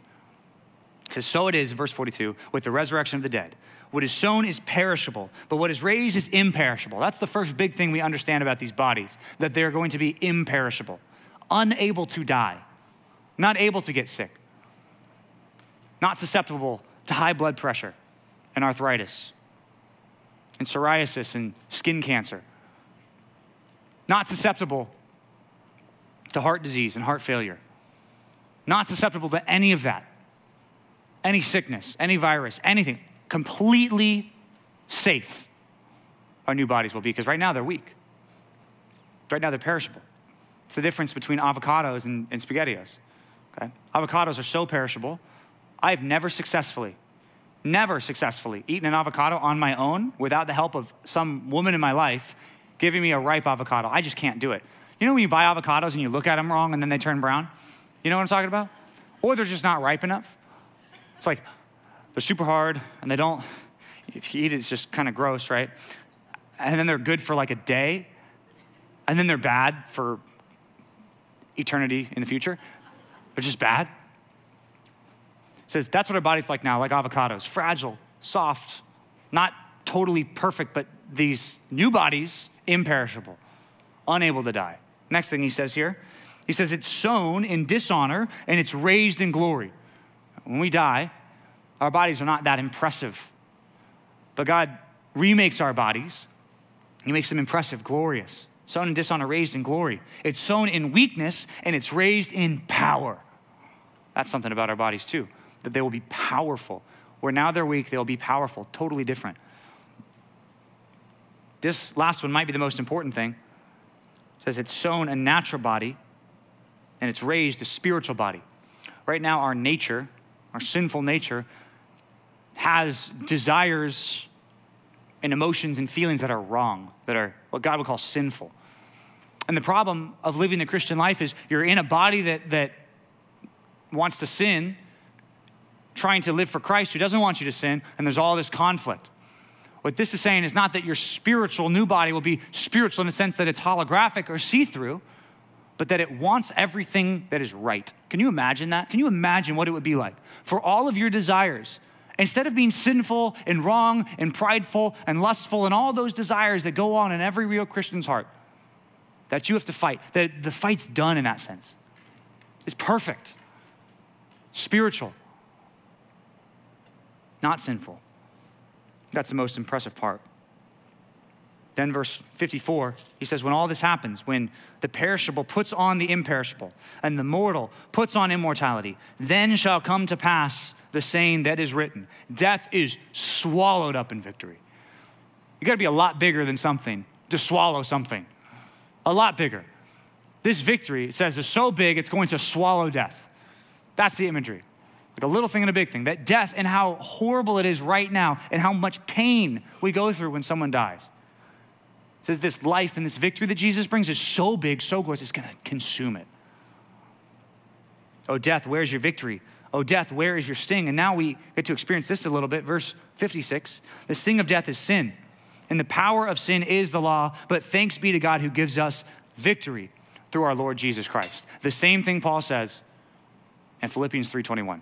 It says, So it is, verse 42, with the resurrection of the dead. What is sown is perishable, but what is raised is imperishable. That's the first big thing we understand about these bodies, that they're going to be imperishable, unable to die, not able to get sick, not susceptible to high blood pressure and arthritis and psoriasis and skin cancer, not susceptible to heart disease and heart failure, not susceptible to any of that, any sickness, any virus, anything completely safe our new bodies will be because right now they're weak. Right now they're perishable. It's the difference between avocados and, and SpaghettiOs. Okay? Avocados are so perishable. I've never successfully, never successfully eaten an avocado on my own without the help of some woman in my life giving me a ripe avocado. I just can't do it. You know when you buy avocados and you look at them wrong and then they turn brown? You know what I'm talking about? Or they're just not ripe enough. It's like they're super hard and they don't, if you eat it, it's just kind of gross, right? And then they're good for like a day and then they're bad for eternity in the future. They're just bad. It says that's what our body's like now, like avocados, fragile, soft, not totally perfect, but these new bodies, imperishable, unable to die. Next thing he says here, he says it's sown in dishonor and it's raised in glory. When we die, our bodies are not that impressive. But God remakes our bodies, He makes them impressive, glorious. Sown in dishonor, raised in glory. It's sown in weakness and it's raised in power. That's something about our bodies too, that they will be powerful. Where now they're weak, they'll be powerful, totally different. This last one might be the most important thing. It says it's sown a natural body and it's raised a spiritual body. Right now, our nature, our sinful nature, has desires and emotions and feelings that are wrong, that are what God would call sinful. And the problem of living the Christian life is you're in a body that, that wants to sin, trying to live for Christ who doesn't want you to sin, and there's all this conflict. What this is saying is not that your spiritual new body will be spiritual in the sense that it's holographic or see through, but that it wants everything that is right. Can you imagine that? Can you imagine what it would be like for all of your desires? Instead of being sinful and wrong and prideful and lustful and all those desires that go on in every real Christian's heart, that you have to fight, that the fight's done in that sense. It's perfect, spiritual, not sinful. That's the most impressive part. Then, verse 54, he says, When all this happens, when the perishable puts on the imperishable, and the mortal puts on immortality, then shall come to pass the saying that is written Death is swallowed up in victory. You gotta be a lot bigger than something to swallow something. A lot bigger. This victory, it says, is so big it's going to swallow death. That's the imagery. Like a little thing and a big thing. That death and how horrible it is right now and how much pain we go through when someone dies. It says this life and this victory that Jesus brings is so big, so glorious, it's going to consume it. Oh, death, where's your victory? Oh, death, where is your sting? And now we get to experience this a little bit. Verse 56 The sting of death is sin, and the power of sin is the law, but thanks be to God who gives us victory through our Lord Jesus Christ. The same thing Paul says in Philippians 3:21.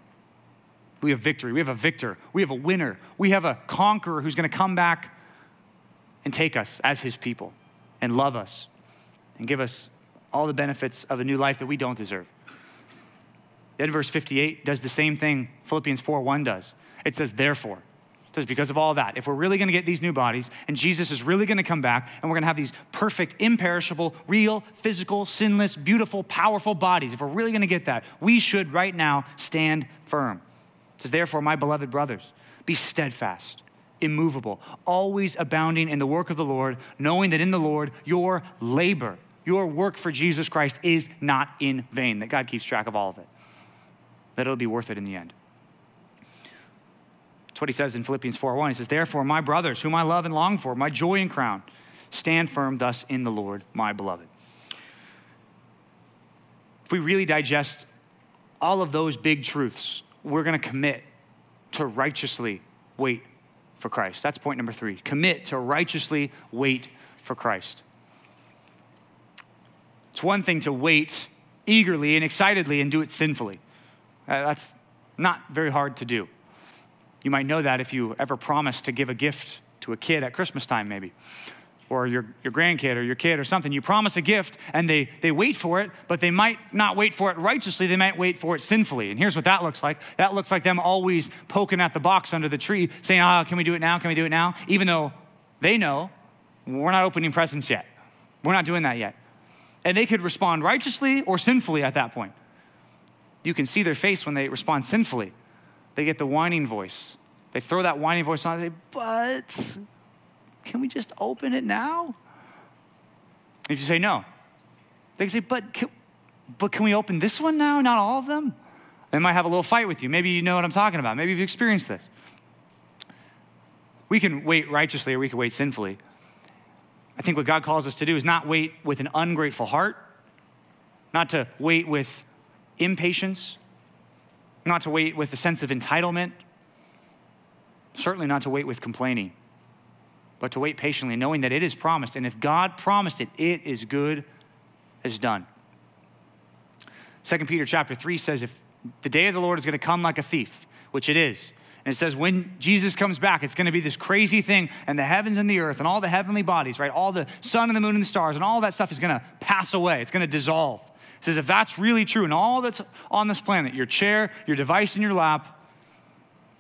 We have victory. We have a victor. We have a winner. We have a conqueror who's going to come back and take us as his people and love us and give us all the benefits of a new life that we don't deserve. Then verse 58 does the same thing Philippians 4 1 does. It says, therefore. It says, because of all that, if we're really gonna get these new bodies and Jesus is really gonna come back and we're gonna have these perfect, imperishable, real, physical, sinless, beautiful, powerful bodies, if we're really gonna get that, we should right now stand firm. It says, therefore, my beloved brothers, be steadfast, immovable, always abounding in the work of the Lord, knowing that in the Lord your labor, your work for Jesus Christ is not in vain, that God keeps track of all of it that it'll be worth it in the end. That's what he says in Philippians 4:1. He says, Therefore, my brothers, whom I love and long for, my joy and crown, stand firm thus in the Lord, my beloved. If we really digest all of those big truths, we're going to commit to righteously wait for Christ. That's point number three. Commit to righteously wait for Christ. It's one thing to wait eagerly and excitedly and do it sinfully. Uh, that's not very hard to do. You might know that if you ever promise to give a gift to a kid at Christmas time, maybe, or your, your grandkid or your kid or something. You promise a gift and they, they wait for it, but they might not wait for it righteously, they might wait for it sinfully. And here's what that looks like that looks like them always poking at the box under the tree, saying, Ah, oh, can we do it now? Can we do it now? Even though they know we're not opening presents yet, we're not doing that yet. And they could respond righteously or sinfully at that point you can see their face when they respond sinfully. They get the whining voice. They throw that whining voice on and say, But can we just open it now? If you say no, they can say, But can, but can we open this one now? Not all of them? They might have a little fight with you. Maybe you know what I'm talking about. Maybe you've experienced this. We can wait righteously or we can wait sinfully. I think what God calls us to do is not wait with an ungrateful heart not to wait with impatience, not to wait with a sense of entitlement, certainly not to wait with complaining, but to wait patiently, knowing that it is promised. And if God promised it, it is good as done. 2 Peter chapter 3 says, if the day of the Lord is going to come like a thief, which it is, and it says, when Jesus comes back, it's going to be this crazy thing, and the heavens and the earth and all the heavenly bodies, right? All the sun and the moon and the stars and all that stuff is going to pass away. It's going to dissolve. It says, if that's really true, and all that's on this planet, your chair, your device in your lap,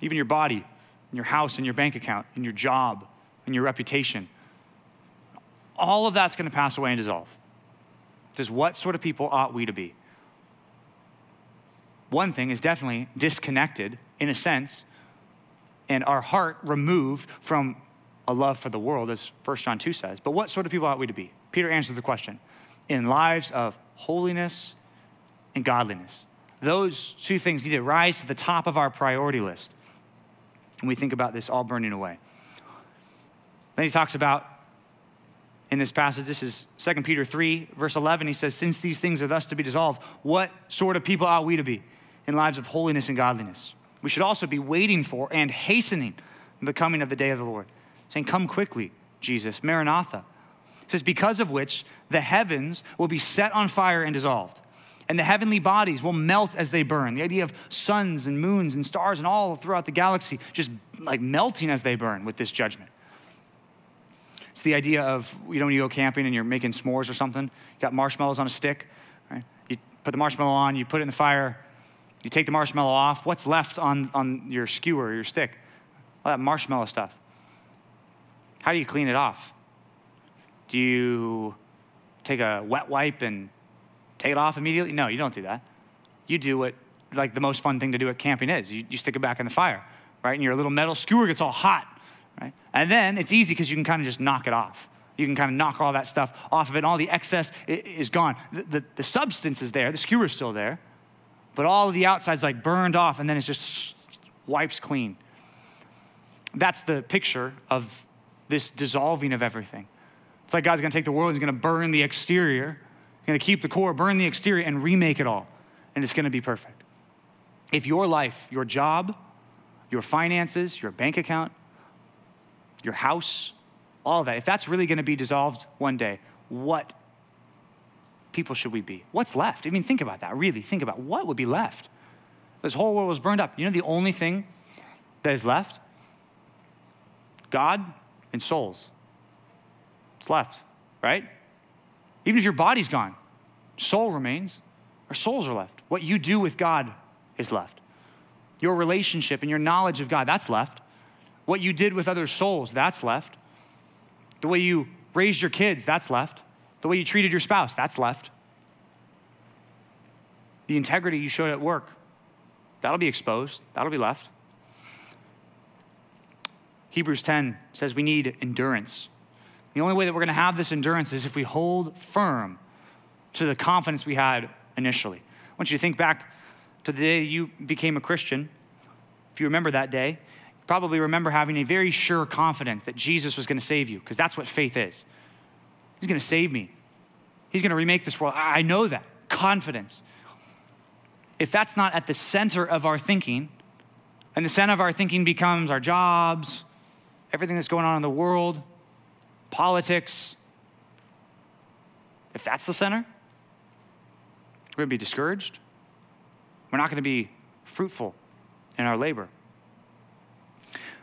even your body, and your house, and your bank account, and your job, and your reputation, all of that's going to pass away and dissolve. Says, what sort of people ought we to be? One thing is definitely disconnected, in a sense, and our heart removed from a love for the world, as 1 John 2 says. But what sort of people ought we to be? Peter answers the question in lives of holiness and godliness. Those two things need to rise to the top of our priority list. when we think about this all burning away. Then he talks about in this passage, this is 2 Peter 3, verse 11. He says, Since these things are thus to be dissolved, what sort of people ought we to be in lives of holiness and godliness? We should also be waiting for and hastening the coming of the day of the Lord, saying, Come quickly, Jesus, Maranatha. It says, Because of which the heavens will be set on fire and dissolved, and the heavenly bodies will melt as they burn. The idea of suns and moons and stars and all throughout the galaxy just like melting as they burn with this judgment. It's the idea of, you know, when you go camping and you're making s'mores or something, you got marshmallows on a stick, right? You put the marshmallow on, you put it in the fire, you take the marshmallow off. What's left on, on your skewer, your stick? All that marshmallow stuff. How do you clean it off? Do you take a wet wipe and take it off immediately? No, you don't do that. You do what, like, the most fun thing to do at camping is you, you stick it back in the fire, right? And your little metal skewer gets all hot, right? And then it's easy because you can kind of just knock it off. You can kind of knock all that stuff off of it, all the excess is gone. The, the, the substance is there, the skewer is still there, but all of the outside's like burned off and then it's just wipes clean. That's the picture of this dissolving of everything. It's like God's gonna take the world, He's gonna burn the exterior, He's gonna keep the core, burn the exterior, and remake it all. And it's gonna be perfect. If your life, your job, your finances, your bank account, your house, all of that, if that's really gonna be dissolved one day, what people should we be? What's left? I mean, think about that, really. Think about what would be left. This whole world was burned up. You know the only thing that is left? God and souls. It's left, right? Even if your body's gone, soul remains. Our souls are left. What you do with God is left. Your relationship and your knowledge of God, that's left. What you did with other souls, that's left. The way you raised your kids, that's left. The way you treated your spouse, that's left. The integrity you showed at work, that'll be exposed, that'll be left. Hebrews 10 says we need endurance. The only way that we're going to have this endurance is if we hold firm to the confidence we had initially. I want you to think back to the day you became a Christian. If you remember that day, you probably remember having a very sure confidence that Jesus was going to save you, because that's what faith is. He's going to save me. He's going to remake this world. I know that. Confidence. If that's not at the center of our thinking, and the center of our thinking becomes our jobs, everything that's going on in the world, politics, if that's the center, we're going to be discouraged. We're not going to be fruitful in our labor.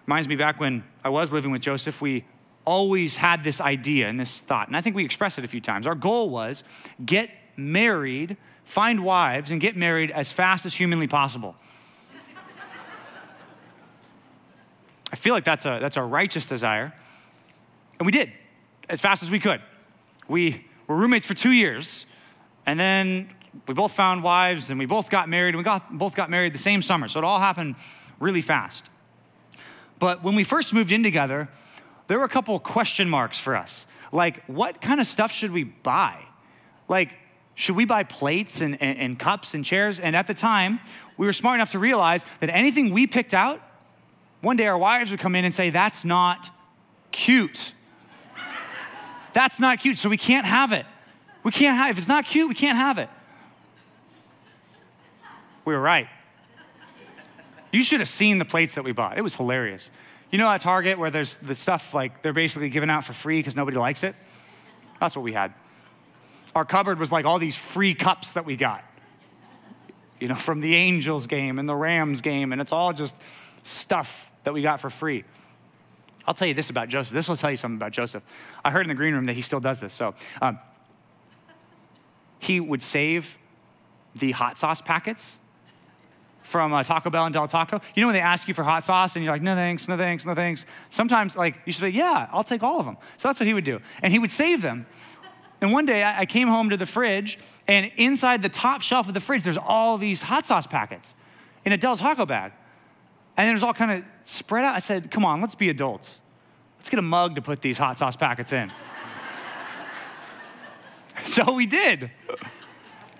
Reminds me back when I was living with Joseph, we always had this idea and this thought, and I think we expressed it a few times. Our goal was get married, find wives, and get married as fast as humanly possible. I feel like that's a, that's a righteous desire. And we did, as fast as we could. We were roommates for two years, and then we both found wives, and we both got married, and we got, both got married the same summer. So it all happened really fast. But when we first moved in together, there were a couple question marks for us. Like, what kind of stuff should we buy? Like, should we buy plates and, and, and, cups and chairs? And at the time, we were smart enough to realize that anything we picked out, one day our wives would come in and say, That's not cute. That's not cute, so we can't have it. We can't have if it's not cute, we can't have it. We were right. You should have seen the plates that we bought. It was hilarious. You know at Target where there's the stuff like they're basically giving out for free because nobody likes it? That's what we had. Our cupboard was like all these free cups that we got, you know, from the Angels game and the Rams game, and it's all just stuff that we got for free. I'll tell you this about Joseph. This will tell you something about Joseph. I heard in the green room that he still does this. So um, he would save the hot sauce packets from uh, Taco Bell and Del Taco. You know when they ask you for hot sauce and you're like, no thanks, no thanks, no thanks. Sometimes like you should say, yeah, I'll take all of them. So that's what he would do, and he would save them. And one day I came home to the fridge, and inside the top shelf of the fridge, there's all these hot sauce packets in a Del Taco bag. And it was all kind of spread out. I said, come on, let's be adults. Let's get a mug to put these hot sauce packets in. so we did.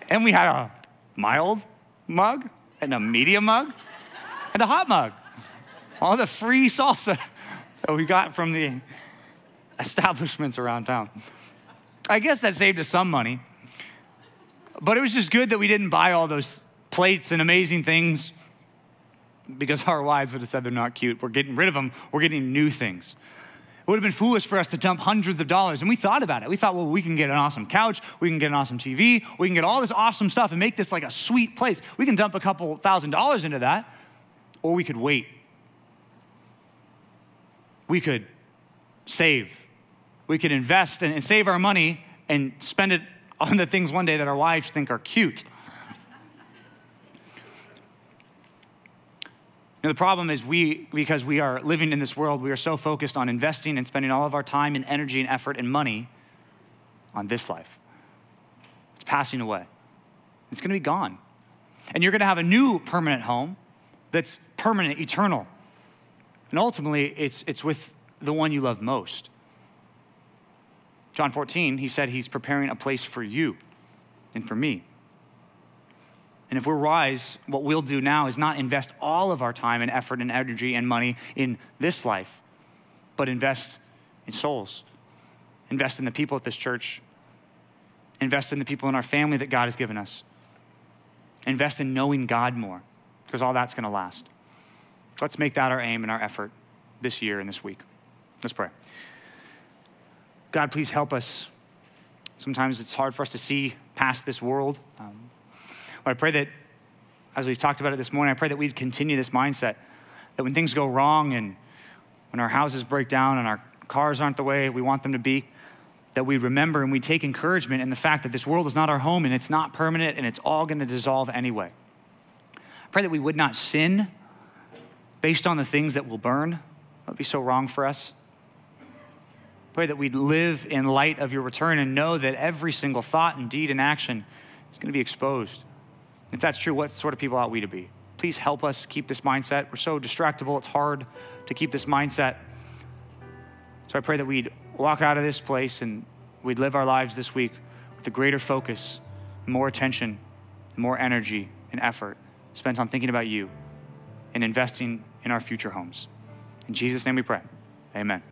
And we had a mild mug, and a medium mug, and a hot mug. All the free salsa that we got from the establishments around town. I guess that saved us some money. But it was just good that we didn't buy all those plates and amazing things because our wives would have said they're not cute. We're getting rid of them, we're getting new things. It would have been foolish for us to dump hundreds of dollars. And we thought about it. We thought, well, we can get an awesome couch, we can get an awesome TV, we can get all this awesome stuff and make this like a sweet place. We can dump a couple thousand dollars into that, or we could wait. We could save. We could invest and, and save our money and spend it on the things one day that our wives think are cute. Know, the problem is we, because we are living in this world, we are so focused on investing and spending all of our time and energy and effort and money on this life. It's passing away. It's going to be gone. And you're going to have a new permanent home that's permanent, eternal. And ultimately, it's, it's with the one you love most. John 14, he said he's preparing a place for you and for me. And if we're wise, what we'll do now is not invest all of our time and effort and energy and money in this life, but invest in souls. Invest in the people at this church. Invest in the people in our family that God has given us. Invest in knowing God more, because all that's going to last. Let's make that our aim and our effort this year and this week. Let's pray. God, please help us. Sometimes it's hard for us to see past this world. Um, but I pray that, as we've talked about it this morning, I pray that we'd continue this mindset that when things go wrong and when our houses break down and our cars aren't the way we want them to be, that we remember and we take encouragement in the fact that this world is not our home and it's not permanent and it's all going to dissolve anyway. I pray that we would not sin based on the things that will burn. That would be so wrong for us. Pray that we'd live in light of your return and know that every single thought and deed and action is going to be exposed. If that's true, what sort of people ought we to be? Please help us keep this mindset. We're so distractible, it's hard to keep this mindset. So I pray that we'd walk out of this place and we'd live our lives this week with a greater focus, more attention, more energy and effort spent on thinking about you and investing in our future homes. In Jesus' name we pray. Amen.